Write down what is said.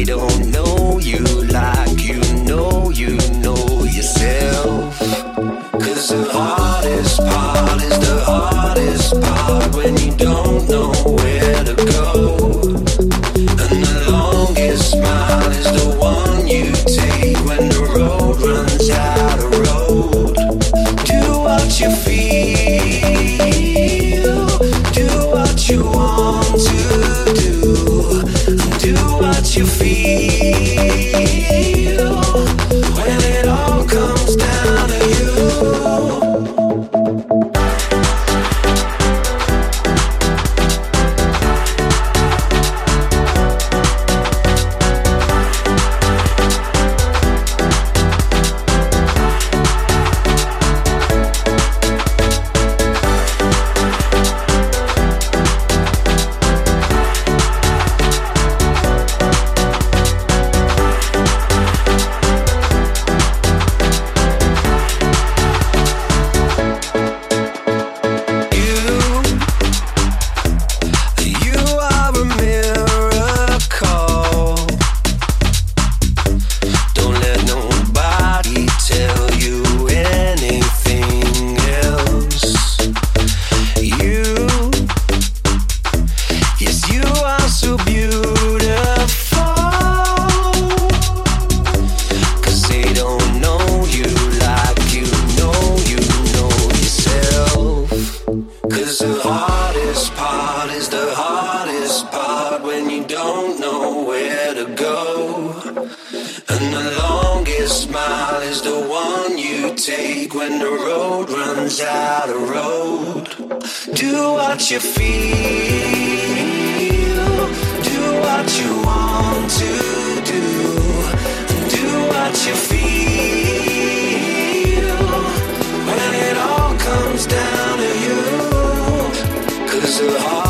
they don't know smile is the one you take when the road runs out of road. Do what you feel, do what you want to do, do what you feel when it all comes down to you. Cause the heart